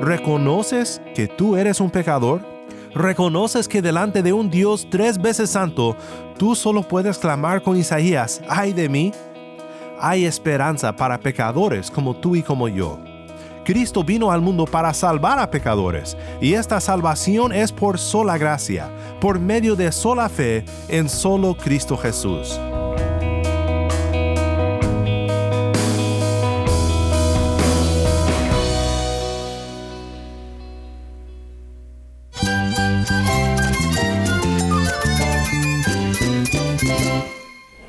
¿Reconoces que tú eres un pecador? ¿Reconoces que delante de un Dios tres veces santo, tú solo puedes clamar con Isaías, ay de mí? Hay esperanza para pecadores como tú y como yo. Cristo vino al mundo para salvar a pecadores, y esta salvación es por sola gracia, por medio de sola fe en solo Cristo Jesús.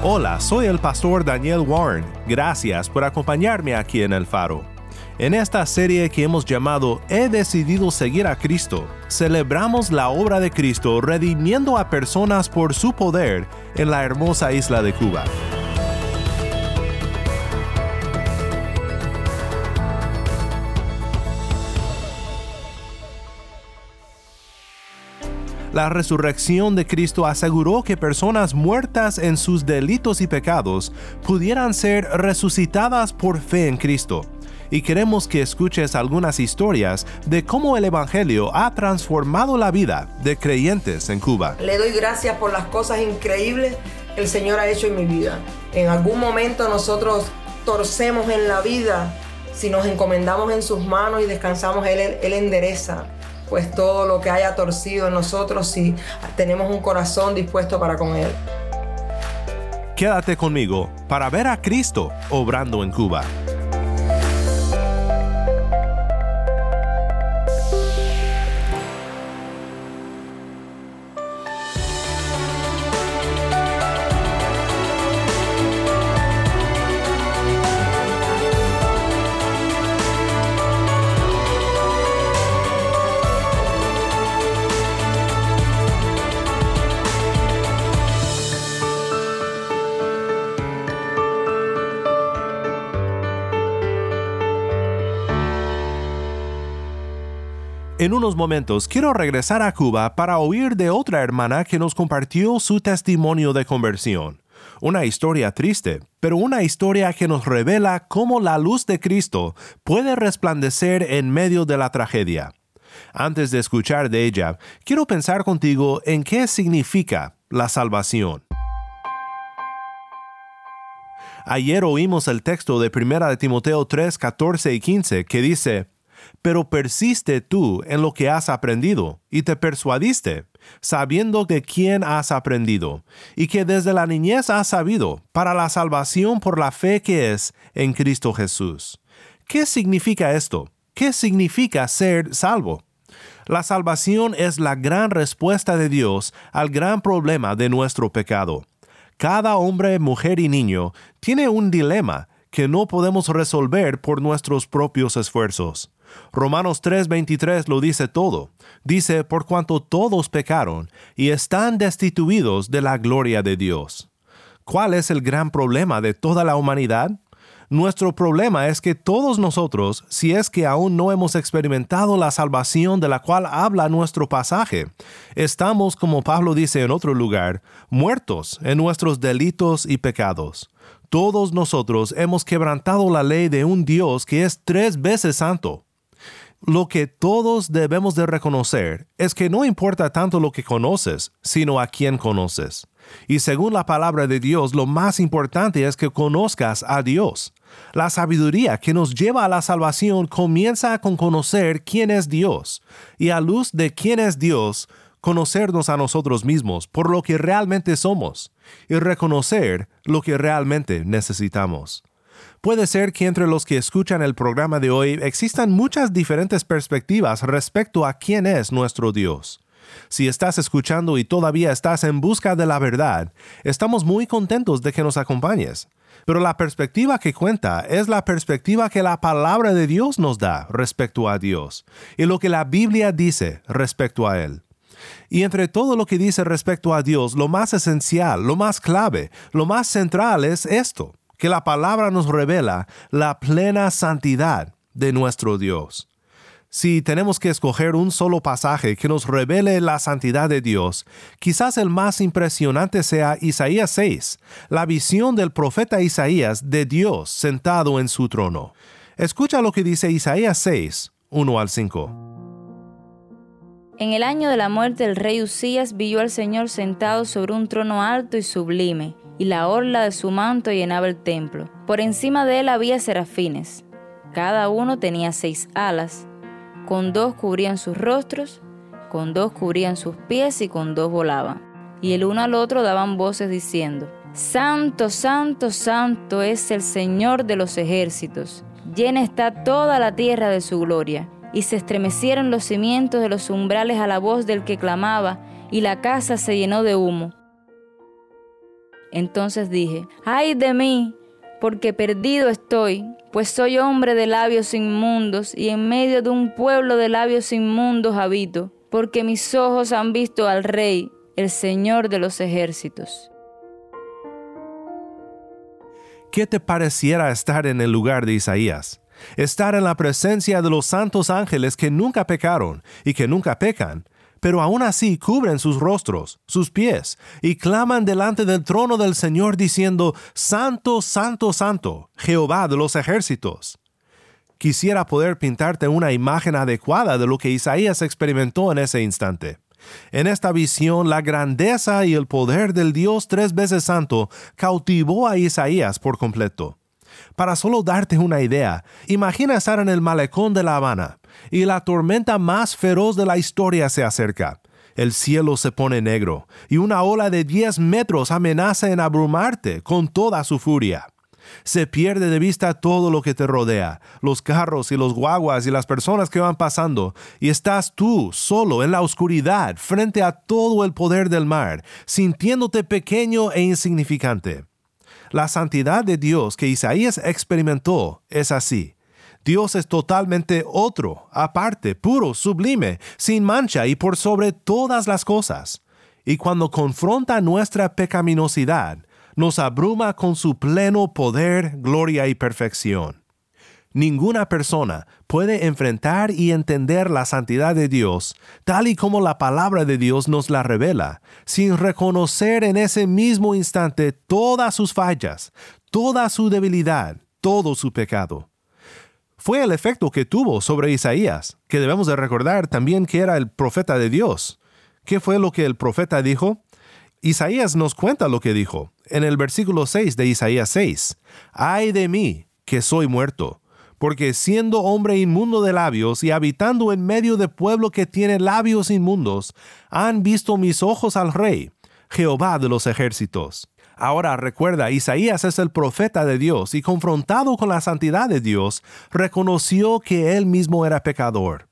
Hola, soy el pastor Daniel Warren. Gracias por acompañarme aquí en El Faro. En esta serie que hemos llamado He decidido seguir a Cristo, celebramos la obra de Cristo redimiendo a personas por su poder en la hermosa isla de Cuba. La resurrección de Cristo aseguró que personas muertas en sus delitos y pecados pudieran ser resucitadas por fe en Cristo. Y queremos que escuches algunas historias de cómo el Evangelio ha transformado la vida de creyentes en Cuba. Le doy gracias por las cosas increíbles que el Señor ha hecho en mi vida. En algún momento nosotros torcemos en la vida. Si nos encomendamos en sus manos y descansamos, Él, Él endereza pues todo lo que haya torcido en nosotros si tenemos un corazón dispuesto para con Él. Quédate conmigo para ver a Cristo obrando en Cuba. En unos momentos quiero regresar a Cuba para oír de otra hermana que nos compartió su testimonio de conversión. Una historia triste, pero una historia que nos revela cómo la luz de Cristo puede resplandecer en medio de la tragedia. Antes de escuchar de ella, quiero pensar contigo en qué significa la salvación. Ayer oímos el texto de 1 de Timoteo 3, 14 y 15 que dice, pero persiste tú en lo que has aprendido y te persuadiste, sabiendo de quién has aprendido, y que desde la niñez has sabido, para la salvación por la fe que es en Cristo Jesús. ¿Qué significa esto? ¿Qué significa ser salvo? La salvación es la gran respuesta de Dios al gran problema de nuestro pecado. Cada hombre, mujer y niño tiene un dilema que no podemos resolver por nuestros propios esfuerzos. Romanos 3:23 lo dice todo. Dice, por cuanto todos pecaron y están destituidos de la gloria de Dios. ¿Cuál es el gran problema de toda la humanidad? Nuestro problema es que todos nosotros, si es que aún no hemos experimentado la salvación de la cual habla nuestro pasaje, estamos, como Pablo dice en otro lugar, muertos en nuestros delitos y pecados. Todos nosotros hemos quebrantado la ley de un Dios que es tres veces santo. Lo que todos debemos de reconocer es que no importa tanto lo que conoces, sino a quién conoces. Y según la palabra de Dios, lo más importante es que conozcas a Dios. La sabiduría que nos lleva a la salvación comienza con conocer quién es Dios, y a luz de quién es Dios, conocernos a nosotros mismos por lo que realmente somos, y reconocer lo que realmente necesitamos. Puede ser que entre los que escuchan el programa de hoy existan muchas diferentes perspectivas respecto a quién es nuestro Dios. Si estás escuchando y todavía estás en busca de la verdad, estamos muy contentos de que nos acompañes. Pero la perspectiva que cuenta es la perspectiva que la palabra de Dios nos da respecto a Dios y lo que la Biblia dice respecto a Él. Y entre todo lo que dice respecto a Dios, lo más esencial, lo más clave, lo más central es esto, que la palabra nos revela la plena santidad de nuestro Dios. Si tenemos que escoger un solo pasaje que nos revele la santidad de Dios, quizás el más impresionante sea Isaías 6, la visión del profeta Isaías de Dios sentado en su trono. Escucha lo que dice Isaías 6, 1 al 5. En el año de la muerte del rey Usías vio al Señor sentado sobre un trono alto y sublime, y la orla de su manto llenaba el templo. Por encima de él había serafines. Cada uno tenía seis alas con dos cubrían sus rostros, con dos cubrían sus pies y con dos volaban. Y el uno al otro daban voces diciendo, Santo, santo, santo es el Señor de los ejércitos. Llena está toda la tierra de su gloria. Y se estremecieron los cimientos de los umbrales a la voz del que clamaba, y la casa se llenó de humo. Entonces dije, ay de mí, porque perdido estoy, pues soy hombre de labios inmundos y en medio de un pueblo de labios inmundos habito, porque mis ojos han visto al Rey, el Señor de los ejércitos. ¿Qué te pareciera estar en el lugar de Isaías? Estar en la presencia de los santos ángeles que nunca pecaron y que nunca pecan, pero aún así cubren sus rostros, sus pies, y claman delante del trono del Señor diciendo, Santo, Santo, Santo, Jehová de los ejércitos. Quisiera poder pintarte una imagen adecuada de lo que Isaías experimentó en ese instante. En esta visión, la grandeza y el poder del Dios tres veces santo cautivó a Isaías por completo. Para solo darte una idea, imagina estar en el malecón de La Habana y la tormenta más feroz de la historia se acerca. El cielo se pone negro y una ola de 10 metros amenaza en abrumarte con toda su furia. Se pierde de vista todo lo que te rodea, los carros y los guaguas y las personas que van pasando, y estás tú solo en la oscuridad frente a todo el poder del mar, sintiéndote pequeño e insignificante. La santidad de Dios que Isaías experimentó es así. Dios es totalmente otro, aparte, puro, sublime, sin mancha y por sobre todas las cosas. Y cuando confronta nuestra pecaminosidad, nos abruma con su pleno poder, gloria y perfección. Ninguna persona puede enfrentar y entender la santidad de Dios, tal y como la palabra de Dios nos la revela, sin reconocer en ese mismo instante todas sus fallas, toda su debilidad, todo su pecado. Fue el efecto que tuvo sobre Isaías, que debemos de recordar también que era el profeta de Dios. ¿Qué fue lo que el profeta dijo? Isaías nos cuenta lo que dijo en el versículo 6 de Isaías 6. Ay de mí, que soy muerto porque siendo hombre inmundo de labios y habitando en medio de pueblo que tiene labios inmundos, han visto mis ojos al Rey, Jehová de los ejércitos. Ahora recuerda, Isaías es el profeta de Dios y confrontado con la santidad de Dios, reconoció que él mismo era pecador.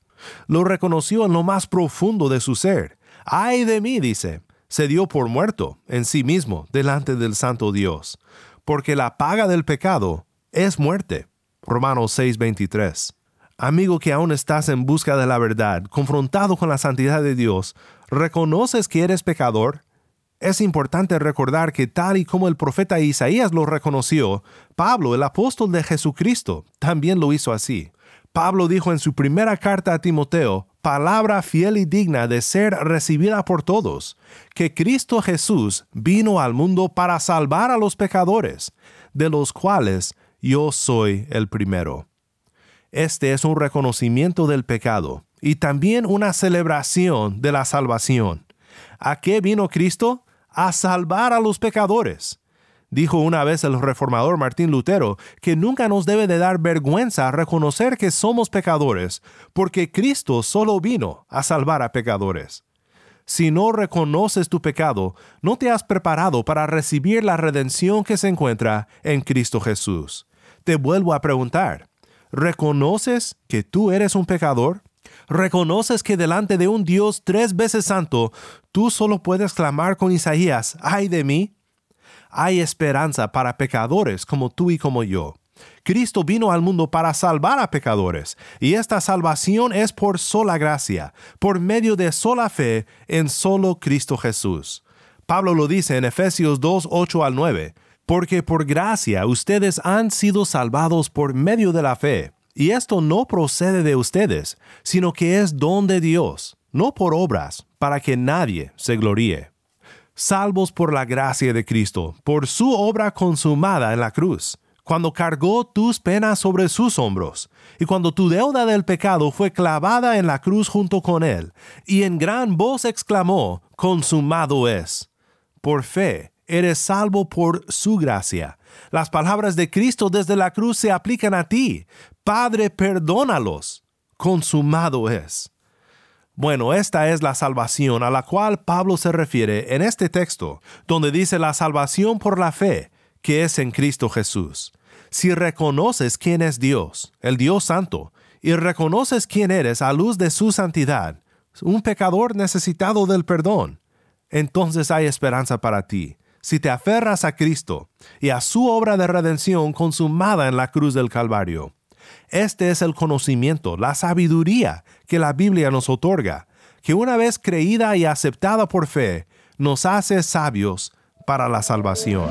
Lo reconoció en lo más profundo de su ser. Ay de mí, dice, se dio por muerto en sí mismo delante del santo Dios, porque la paga del pecado es muerte. Romanos 6:23. Amigo que aún estás en busca de la verdad, confrontado con la santidad de Dios, ¿reconoces que eres pecador? Es importante recordar que tal y como el profeta Isaías lo reconoció, Pablo, el apóstol de Jesucristo, también lo hizo así. Pablo dijo en su primera carta a Timoteo, palabra fiel y digna de ser recibida por todos, que Cristo Jesús vino al mundo para salvar a los pecadores, de los cuales yo soy el primero. Este es un reconocimiento del pecado y también una celebración de la salvación. ¿A qué vino Cristo? A salvar a los pecadores. Dijo una vez el reformador Martín Lutero que nunca nos debe de dar vergüenza reconocer que somos pecadores, porque Cristo solo vino a salvar a pecadores. Si no reconoces tu pecado, no te has preparado para recibir la redención que se encuentra en Cristo Jesús te vuelvo a preguntar, ¿reconoces que tú eres un pecador? ¿Reconoces que delante de un Dios tres veces santo, tú solo puedes clamar con Isaías, ay de mí? hay esperanza para pecadores como tú y como yo. Cristo vino al mundo para salvar a pecadores, y esta salvación es por sola gracia, por medio de sola fe en solo Cristo Jesús. Pablo lo dice en Efesios 2, 8 al 9, porque por gracia ustedes han sido salvados por medio de la fe, y esto no procede de ustedes, sino que es don de Dios, no por obras, para que nadie se gloríe. Salvos por la gracia de Cristo, por su obra consumada en la cruz cuando cargó tus penas sobre sus hombros, y cuando tu deuda del pecado fue clavada en la cruz junto con él, y en gran voz exclamó, consumado es. Por fe, eres salvo por su gracia. Las palabras de Cristo desde la cruz se aplican a ti. Padre, perdónalos. Consumado es. Bueno, esta es la salvación a la cual Pablo se refiere en este texto, donde dice la salvación por la fe, que es en Cristo Jesús. Si reconoces quién es Dios, el Dios Santo, y reconoces quién eres a luz de su santidad, un pecador necesitado del perdón, entonces hay esperanza para ti. Si te aferras a Cristo y a su obra de redención consumada en la cruz del Calvario. Este es el conocimiento, la sabiduría que la Biblia nos otorga, que una vez creída y aceptada por fe, nos hace sabios para la salvación.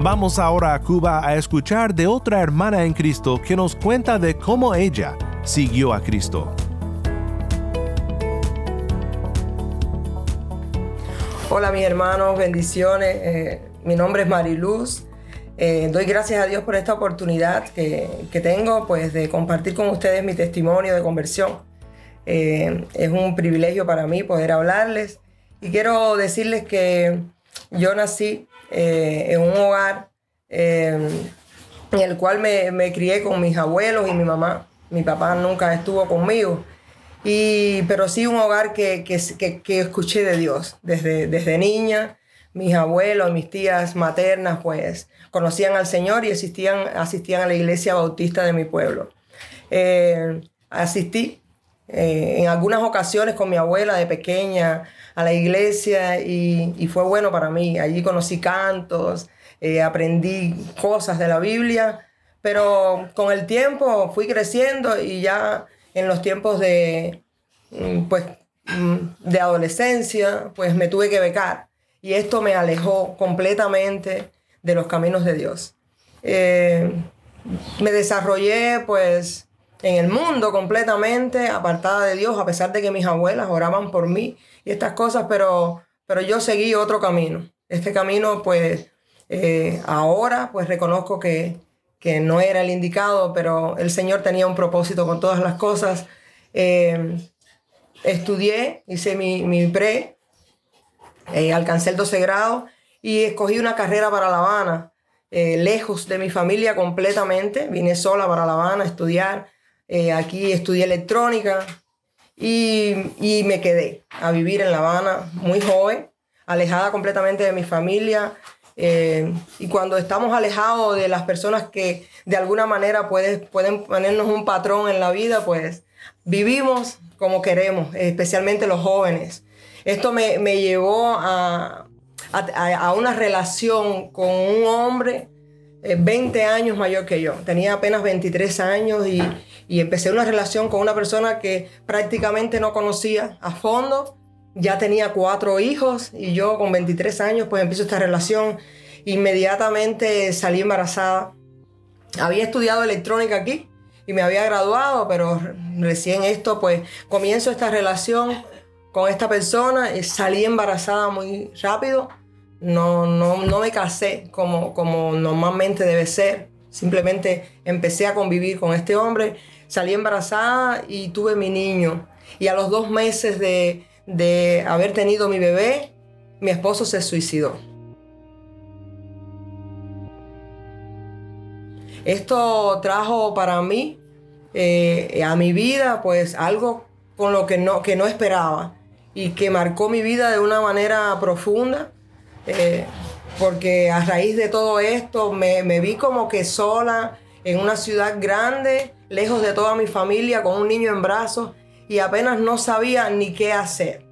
Vamos ahora a Cuba a escuchar de otra hermana en Cristo que nos cuenta de cómo ella siguió a Cristo. Hola mis hermanos, bendiciones. Eh, mi nombre es Mariluz. Eh, doy gracias a Dios por esta oportunidad que, tengo pues, de compartir con ustedes mi testimonio de conversión. Eh, es un privilegio para mí poder hablarles y quiero decirles que yo nací eh, en un hogar eh, en el cual me, crié con mis abuelos y mi mamá. Mi papá nunca estuvo conmigo. Y, pero sí un hogar que, que, escuché de Dios desde, desde niña. Mis abuelos, mis tías maternas, pues conocían al Señor y asistían, asistían a la iglesia bautista de mi pueblo. Eh, asistí en algunas ocasiones con mi abuela de pequeña a la iglesia y, fue bueno para mí. Allí conocí cantos, eh, aprendí cosas de la Biblia, pero con el tiempo fui creciendo y ya en los tiempos de, mm, pues, mm, de adolescencia, pues me tuve que becar y esto me alejó completamente de los caminos de Dios. Eh, me desarrollé pues en el mundo completamente, apartada de Dios, a pesar de que mis abuelas oraban por mí y estas cosas, pero, pero yo seguí otro camino. Este camino, pues, eh, ahora, pues reconozco que, que, no era el indicado, pero el Señor tenía un propósito con todas las cosas. Eh, estudié, hice mi, mi pre, eh, alcancé el 12 grado y escogí una carrera para La Habana, lejos de mi familia completamente. Vine sola para La Habana a estudiar. Aquí estudié electrónica, y, me quedé a vivir en La Habana muy joven, alejada completamente de mi familia. Eh, y cuando estamos alejados de las personas que de alguna manera pueden ponernos un patrón en la vida, pues vivimos como queremos, especialmente los jóvenes. Esto me, llevó a, a, una relación con un hombre 20 eh, años mayor que yo. Tenía apenas 23 años y, y empecé una relación con una persona que prácticamente no conocía a fondo. Ya tenía cuatro hijos y yo con 23 años pues empiezo esta relación. Inmediatamente salí embarazada. Había estudiado electrónica aquí y me había graduado, pero recién esto pues comienzo esta relación con esta persona y salí embarazada muy rápido no, no, no me casé como, como normalmente debe ser. Simplemente empecé a convivir con este hombre, salí embarazada y tuve mi niño. Y a los dos meses de, de haber tenido mi bebé, mi esposo se suicidó. Esto trajo para mí, eh, a mi vida, pues algo con lo que no, que no esperaba y que marcó mi vida de una manera profunda eh, porque a raíz de todo esto me, vi como que sola en una ciudad grande, lejos de toda mi familia, con un niño en brazos y apenas no sabía ni qué hacer.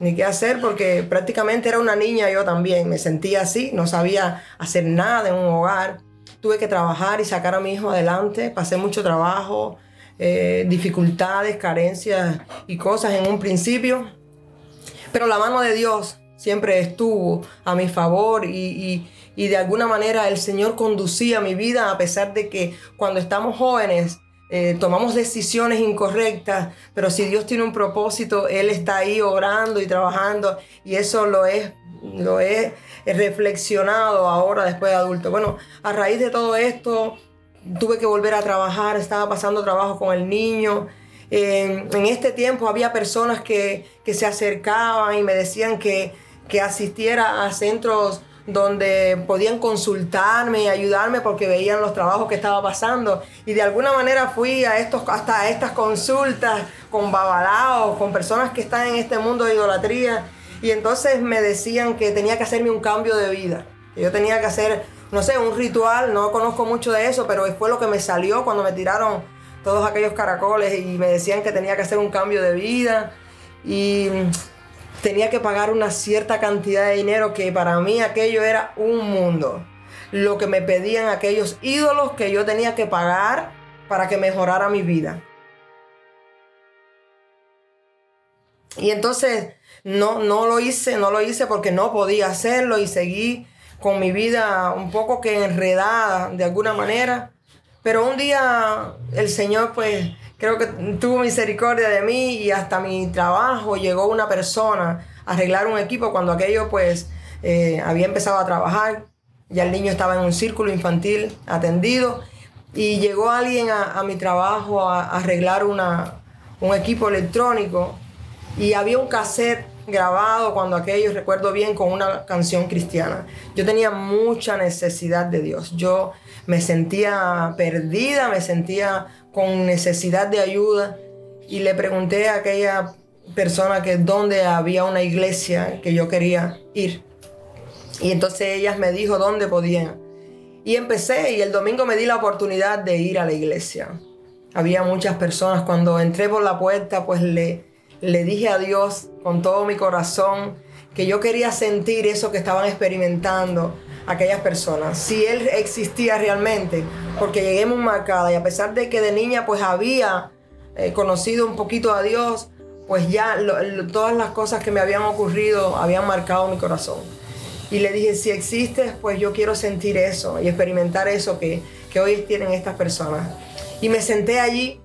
Ni qué hacer porque prácticamente era una niña yo también. Me sentía así, no sabía hacer nada en un hogar. Tuve que trabajar y sacar a mi hijo adelante. Pasé mucho trabajo, eh, dificultades, carencias y cosas en un principio. Pero la mano de Dios siempre estuvo a mi favor y, y de alguna manera el Señor conducía mi vida a pesar de que cuando estamos jóvenes eh, tomamos decisiones incorrectas, pero si Dios tiene un propósito, Él está ahí orando y trabajando y eso lo es, lo he reflexionado ahora después de adulto. Bueno, a raíz de todo esto, tuve que volver a trabajar, estaba pasando trabajo con el niño. en este tiempo había personas que, que, se acercaban y me decían que, que asistiera a centros donde podían consultarme y ayudarme porque veían los trabajos que estaba pasando. Y de alguna manera fui a estos, hasta a estas consultas con babalaos, con personas que están en este mundo de idolatría. Y entonces me decían que tenía que hacerme un cambio de vida. Que yo tenía que hacer, no sé, un ritual, no conozco mucho de eso, pero fue lo que me salió cuando me tiraron todos aquellos caracoles y me decían que tenía que hacer un cambio de vida. Y tenía que pagar una cierta cantidad de dinero que para mí aquello era un mundo. Lo que me pedían aquellos ídolos que yo tenía que pagar para que mejorara mi vida. Y entonces no, no lo hice, no lo hice porque no podía hacerlo y seguí con mi vida un poco que enredada de alguna manera. Pero un día el Señor pues creo que tuvo misericordia de mí y hasta mi trabajo llegó una persona a arreglar un equipo cuando aquello pues eh, había empezado a trabajar, ya el niño estaba en un círculo infantil atendido y llegó alguien a, mi trabajo a, arreglar una, un equipo electrónico y había un cassette grabado cuando aquello, recuerdo bien, con una canción cristiana. Yo tenía mucha necesidad de Dios. Yo me sentía perdida, me sentía con necesidad de ayuda y le pregunté a aquella persona que dónde había una iglesia que yo quería ir. Y entonces ellas me dijo dónde podían. Y empecé y el domingo me di la oportunidad de ir a la iglesia. Había muchas personas. Cuando entré por la puerta, pues le, le dije a Dios con todo mi corazón que yo quería sentir eso que estaban experimentando aquellas personas, si Él existía realmente, porque llegué muy marcada y a pesar de que de niña pues había eh, conocido un poquito a Dios, pues ya todas las cosas que me habían ocurrido habían marcado mi corazón. Y le dije, si existes, pues yo quiero sentir eso y experimentar eso que, que hoy tienen estas personas. Y me senté allí,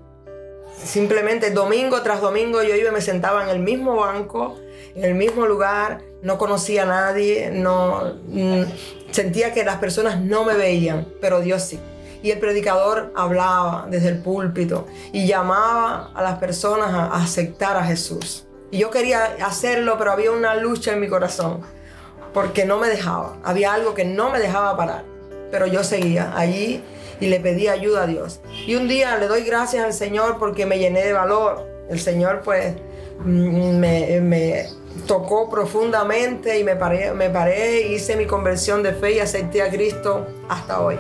simplemente domingo tras domingo yo iba y me sentaba en el mismo banco, en el mismo lugar, no conocía a nadie, no mm, sentía que las personas no me veían, pero Dios sí. Y el predicador hablaba desde el púlpito y llamaba a las personas a aceptar a Jesús. Y yo quería hacerlo, pero había una lucha en mi corazón, porque no me dejaba. Había algo que no me dejaba parar, pero yo seguía allí y le pedí ayuda a Dios. Y un día le doy gracias al Señor porque me llené de valor. El Señor pues mm, me, me tocó profundamente y me paré, me hice mi conversión de fe y acepté a Cristo hasta hoy.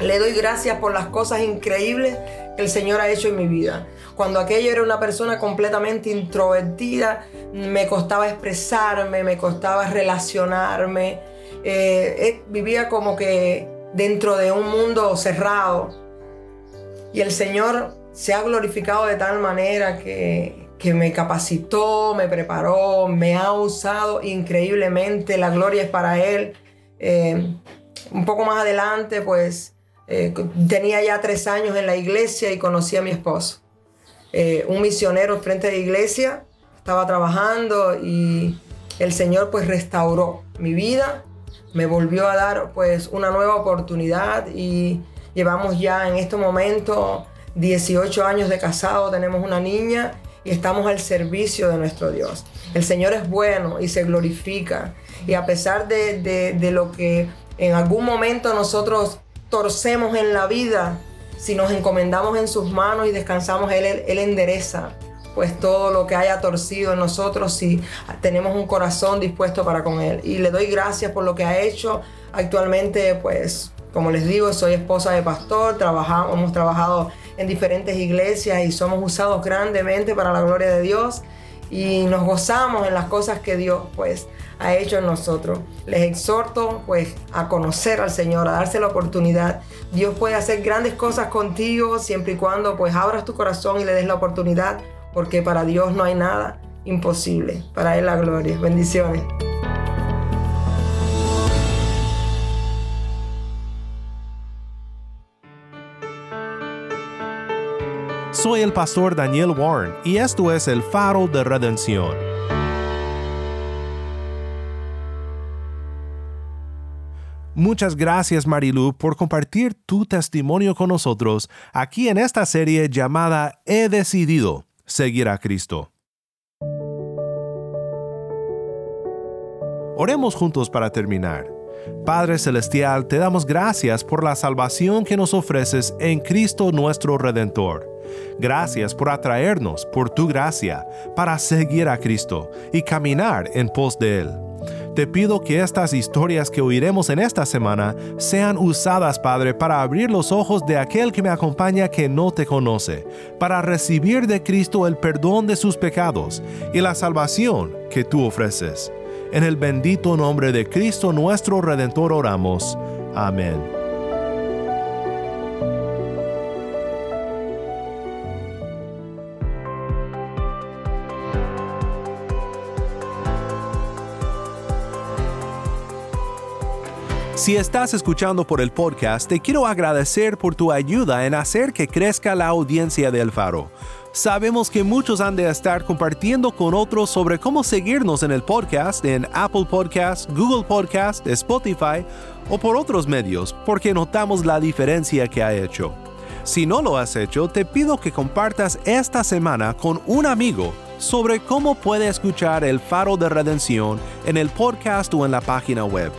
Le doy gracias por las cosas increíbles que el Señor ha hecho en mi vida. Cuando aquello era una persona completamente introvertida, me costaba expresarme, me costaba relacionarme. Eh, vivía como que dentro de un mundo cerrado y el Señor se ha glorificado de tal manera que, me capacitó, me preparó, me ha usado increíblemente. La gloria es para Él. Eh, un poco más adelante, pues eh, tenía ya tres años en la iglesia y conocí a mi esposo. Eh, un misionero frente de la iglesia, estaba trabajando y el Señor pues restauró mi vida, me volvió a dar pues una nueva oportunidad y Llevamos ya en este momento 18 años de casado, tenemos una niña y estamos al servicio de nuestro Dios. El Señor es bueno y se glorifica. Y a pesar de, lo que en algún momento nosotros torcemos en la vida, si nos encomendamos en sus manos y descansamos, Él, Él endereza pues todo lo que haya torcido en nosotros si tenemos un corazón dispuesto para con Él. Y le doy gracias por lo que ha hecho. Actualmente, pues, como les digo, soy esposa de pastor, trabajamos, hemos trabajado en diferentes iglesias y somos usados grandemente para la gloria de Dios y nos gozamos en las cosas que Dios, pues, ha hecho en nosotros. Les exhorto pues a conocer al Señor, a darse la oportunidad. Dios puede hacer grandes cosas contigo siempre y cuando pues abras tu corazón y le des la oportunidad, porque para Dios no hay nada imposible. Para Él la gloria. Bendiciones. Soy el pastor Daniel Warren y esto es el faro de redención. Muchas gracias Marilu por compartir tu testimonio con nosotros aquí en esta serie llamada He decidido seguir a Cristo. Oremos juntos para terminar. Padre Celestial, te damos gracias por la salvación que nos ofreces en Cristo nuestro Redentor. Gracias por atraernos por tu gracia para seguir a Cristo y caminar en pos de Él. Te pido que estas historias que oiremos en esta semana sean usadas, Padre, para abrir los ojos de aquel que me acompaña que no te conoce, para recibir de Cristo el perdón de sus pecados y la salvación que tú ofreces. En el bendito nombre de Cristo nuestro Redentor oramos. Amén. Si estás escuchando por el podcast, te quiero agradecer por tu ayuda en hacer que crezca la audiencia del faro. Sabemos que muchos han de estar compartiendo con otros sobre cómo seguirnos en el podcast, en Apple Podcast, Google Podcast, Spotify o por otros medios, porque notamos la diferencia que ha hecho. Si no lo has hecho, te pido que compartas esta semana con un amigo sobre cómo puede escuchar el faro de redención en el podcast o en la página web.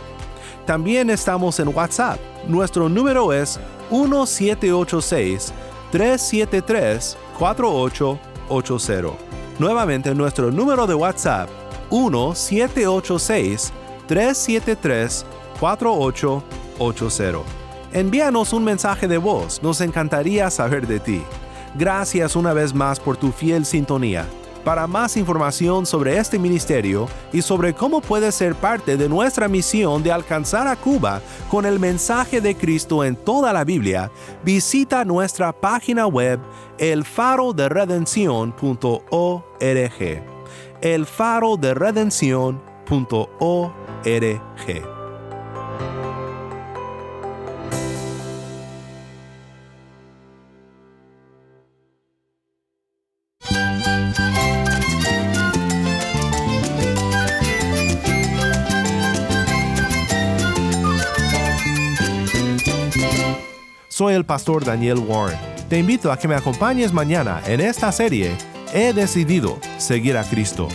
También estamos en WhatsApp. Nuestro número es 1786-373-4880. Nuevamente nuestro número de WhatsApp 1786-373-4880. Envíanos un mensaje de voz, nos encantaría saber de ti. Gracias una vez más por tu fiel sintonía. Para más información sobre este ministerio y sobre cómo puedes ser parte de nuestra misión de alcanzar a Cuba con el mensaje de Cristo en toda la Biblia, visita nuestra página web elfaroderedencion.org. elfaroderedencion.org. pastor Daniel Warren. Te invito a que me acompañes mañana en esta serie He decidido seguir a Cristo.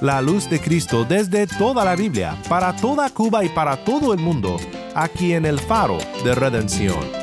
La luz de Cristo desde toda la Biblia, para toda Cuba y para todo el mundo, aquí en el faro de redención.